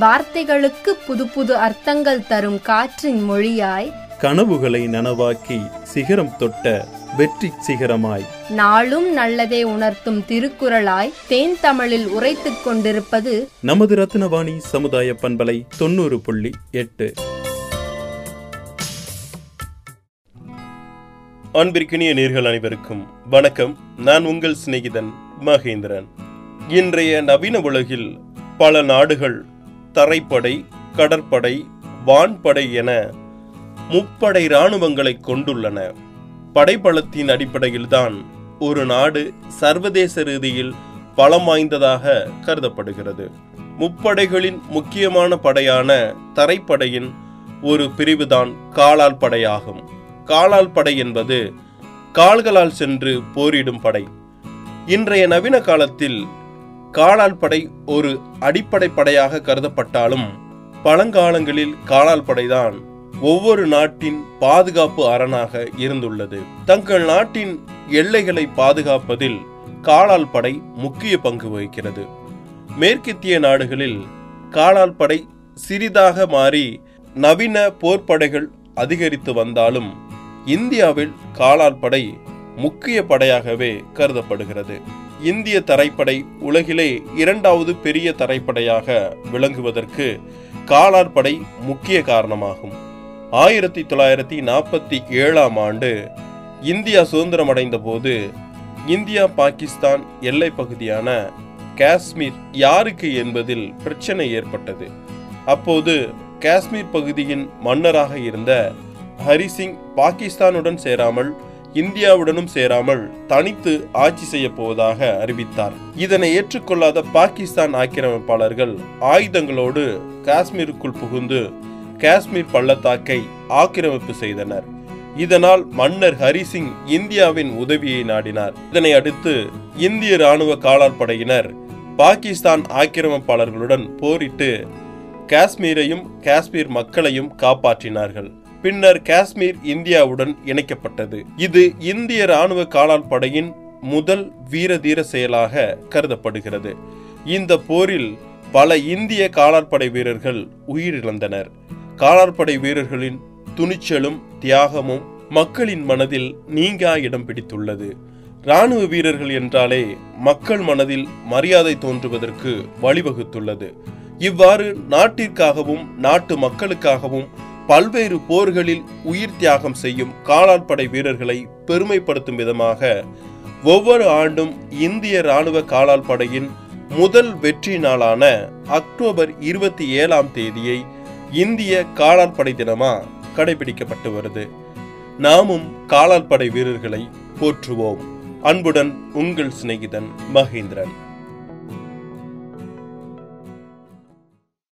வார்த்தைகளுக்கு புது புது அர்த்தங்கள் தரும் காற்றின் மொழியாய் கனவுகளை நனவாக்கி சிகரம் தொட்ட வெற்றி சிகரமாய். நாளும் நல்லதே உணர்த்தும் திருக்குறளாய் தேன் தமிழில் உரைத்துக் கொண்டிருப்பது நமது ரத்னவாணி சமுதாய பண்பலை தொண்ணூறு புள்ளி எட்டு. அன்பிற்கினிய நேர்கள் அனைவருக்கும் வணக்கம். நான் உங்கள் சிநேகிதன் மகேந்திரன். இன்றைய நவீன உலகில் பல நாடுகள் தரைப்படை கடற்படை வான்படை என முப்படை இராணுவங்களை கொண்டுள்ளன. படைபலத்தின் அடிப்படையில்தான் ஒரு நாடு சர்வதேச ரீதியில் பலம் வாய்ந்ததாக கருதப்படுகிறது. முப்படைகளின் முக்கியமான படையான தரைப்படையின் ஒரு பிரிவுதான் காலால் படையாகும். காலால் படை என்பது கால்களால் சென்று போரிடும் படை. இன்றைய நவீன காலத்தில் காலால் படை ஒரு அடிப்படை படையாக கருதப்பட்டாலும் பழங்காலங்களில் காலால் படைதான் ஒவ்வொரு நாட்டின் பாதுகாப்பு அரணாக இருந்துள்ளது. தங்கள் நாட்டின் எல்லைகளை பாதுகாப்பதில் காலால் படை முக்கிய பங்கு வகிக்கிறது. மேற்கத்திய நாடுகளில் காலால் படை சிறிதாக மாறி நவீன போர்ப்படைகள் அதிகரித்து வந்தாலும் இந்தியாவில் காலால் படை முக்கிய படையாகவே கருதப்படுகிறது. இந்திய தரைப்படை உலகிலே இரண்டாவது பெரிய தரைப்படையாக விளங்குவதற்கு காலால் படை முக்கிய காரணமாகும். ஆயிரத்தி தொள்ளாயிரத்தி நாற்பத்தி ஏழாம் ஆண்டு இந்தியா சுதந்திரம் அடைந்த போது இந்தியா பாகிஸ்தான் எல்லை பகுதியான காஷ்மீர் யாருக்கு என்பதில் பிரச்சனை ஏற்பட்டது. அப்போது காஷ்மீர் பகுதியின் மன்னராக இருந்த ஹரிசிங் பாகிஸ்தானுடன் சேராமல் இந்தியாவுடனும் சேராமல் தனித்து ஆட்சி செய்ய போவதாக அறிவித்தார். இதனை ஏற்றுக்கொள்ளாத பாகிஸ்தான் ஆக்கிரமிப்பாளர்கள் ஆயுதங்களோடு காஷ்மீருக்குள் புகுந்து காஷ்மீர் பள்ளத்தாக்கை ஆக்கிரமிப்பு செய்தனர். இதனால் மன்னர் ஹரிசிங் இந்தியாவின் உதவியை நாடினார். இதனை அடுத்து இந்திய ராணுவ காலாட்படையினர் பாகிஸ்தான் ஆக்கிரமிப்பாளர்களுடன் போரிட்டு காஷ்மீரையும் காஷ்மீர் மக்களையும் காப்பாற்றினார்கள். பின்னர் காஷ்மீர் இந்தியாவுடன் இணைக்கப்பட்டது. இது இந்திய ராணுவ காலாட்படையின் முதல் வீரதீர செயலாக கருதப்படுகிறது. இந்த போரில் பல இந்திய காலாட்படை வீரர்கள் உயிரிழந்தனர். காலாட்படை வீரர்களின் துணிச்சலும் தியாகமும் மக்களின் மனதில் நீங்கா இடம் பிடித்துள்ளது. ராணுவ வீரர்கள் என்றாலே மக்கள் மனதில் மரியாதை தோன்றுவதற்கு வழிவகுத்துள்ளது. இவ்வாறு நாட்டிற்காகவும் நாட்டு மக்களுக்காகவும் பல்வேறு போர்களில் உயிர் தியாகம் செய்யும் காலாட்படை வீரர்களை பெருமைப்படுத்தும் விதமாக ஒவ்வொரு ஆண்டும் இந்திய ராணுவ காலாட்படையின் முதல் வெற்றி நாளான அக்டோபர் இருபத்தி ஏழாம் தேதியை இந்திய காலாட்படை தினமா கடைபிடிக்கப்பட்டு வருது. நாமும் காலாட்படை வீரர்களை போற்றுவோம். அன்புடன் உங்கள் சிநேகிதன் மகேந்திரன்.